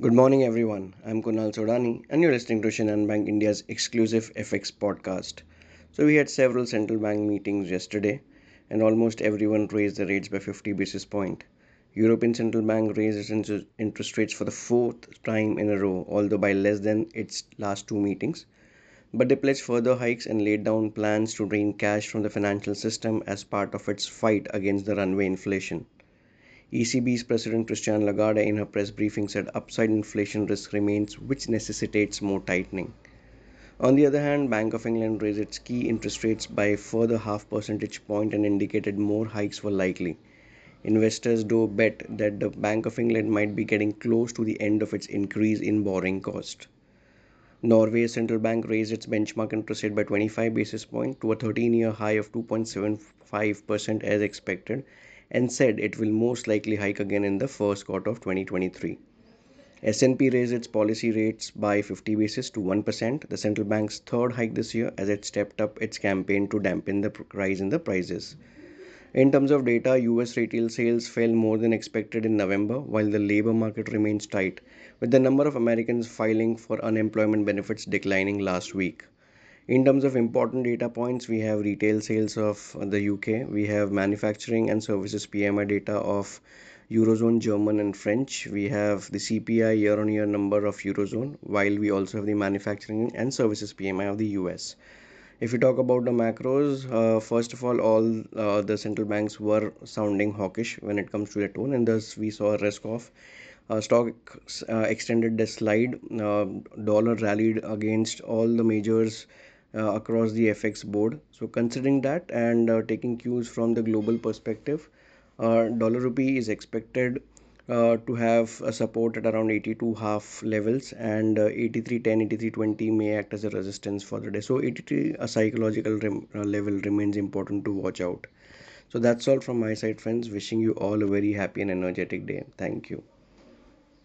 Good morning, everyone. I'm Kunal Sodani, and you're listening to Shinhan Bank India's exclusive FX podcast. So, we had several central bank meetings yesterday, and almost everyone raised the rates by 50 basis point. European Central Bank raised its interest rates for the fourth time in a row, although by less than its last two meetings. But they pledged further hikes and laid down plans to drain cash from the financial system as part of its fight against the runaway inflation. ECB's President Christine Lagarde in her press briefing said upside inflation risk remains which necessitates more tightening. On the other hand, Bank of England raised its key interest rates by further half percentage point and indicated more hikes were likely. Investors do bet that the Bank of England might be getting close to the end of its increase in borrowing cost. Norway's central bank raised its benchmark interest rate by 25 basis points to a 13-year high of 2.75% as expected and said it will most likely hike again in the first quarter of 2023. SNB raised its policy rates by 50 basis to 1%, the central bank's third hike this year as it stepped up its campaign to dampen the rise in the prices. In terms of data, US retail sales fell more than expected in November while the labor market remains tight, with the number of Americans filing for unemployment benefits declining last week. In terms of important data points, we have retail sales of the UK, we have manufacturing and services PMI data of Eurozone, German, and French. We have the CPI year on year number of Eurozone, while we also have the manufacturing and services PMI of the US. If we talk about the macros, uh, first of all, all uh, the central banks were sounding hawkish when it comes to the tone, and thus we saw a risk of uh, stock uh, extended the slide. Uh, dollar rallied against all the majors uh, across the FX board. So considering that and uh, taking cues from the global perspective, uh, dollar rupee is expected uh, to have a support at around 82 half levels and uh, 83.10 83.20 may act as a resistance for the day. So 83 a psychological rem- uh, level remains important to watch out. So that's all from my side friends. Wishing you all a very happy and energetic day. Thank you